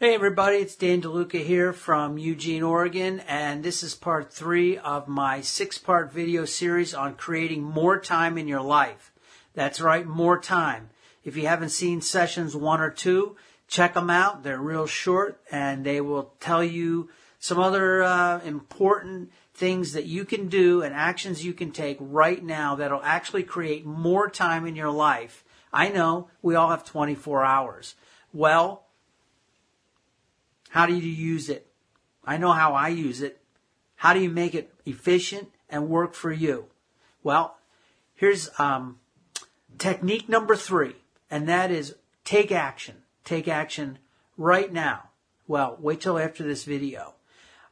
Hey everybody, it's Dan DeLuca here from Eugene, Oregon, and this is part three of my six part video series on creating more time in your life. That's right, more time. If you haven't seen sessions one or two, check them out. They're real short and they will tell you some other uh, important things that you can do and actions you can take right now that'll actually create more time in your life. I know we all have 24 hours. Well, how do you use it? I know how I use it. How do you make it efficient and work for you? Well, here's um, technique number three, and that is take action. Take action right now. Well, wait till after this video.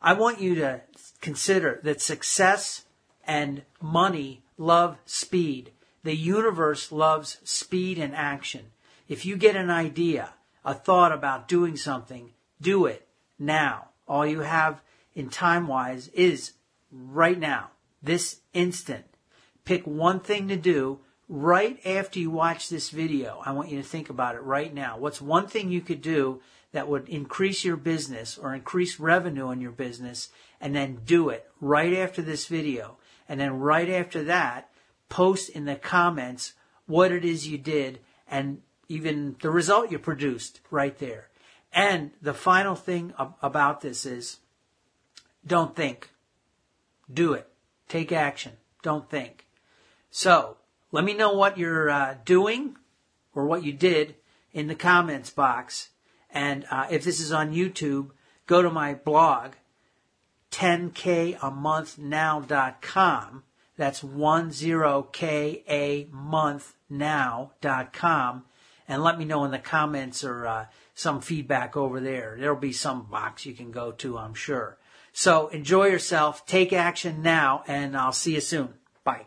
I want you to consider that success and money love speed. The universe loves speed and action. If you get an idea, a thought about doing something, do it now. All you have in time wise is right now, this instant. Pick one thing to do right after you watch this video. I want you to think about it right now. What's one thing you could do that would increase your business or increase revenue in your business and then do it right after this video. And then right after that, post in the comments what it is you did and even the result you produced right there. And the final thing about this is don't think. Do it. Take action. Don't think. So let me know what you're uh, doing or what you did in the comments box. And uh, if this is on YouTube, go to my blog, 10kamonthnow.com. That's 10ka month now.com. And let me know in the comments or uh, some feedback over there. There'll be some box you can go to, I'm sure. So enjoy yourself, take action now, and I'll see you soon. Bye.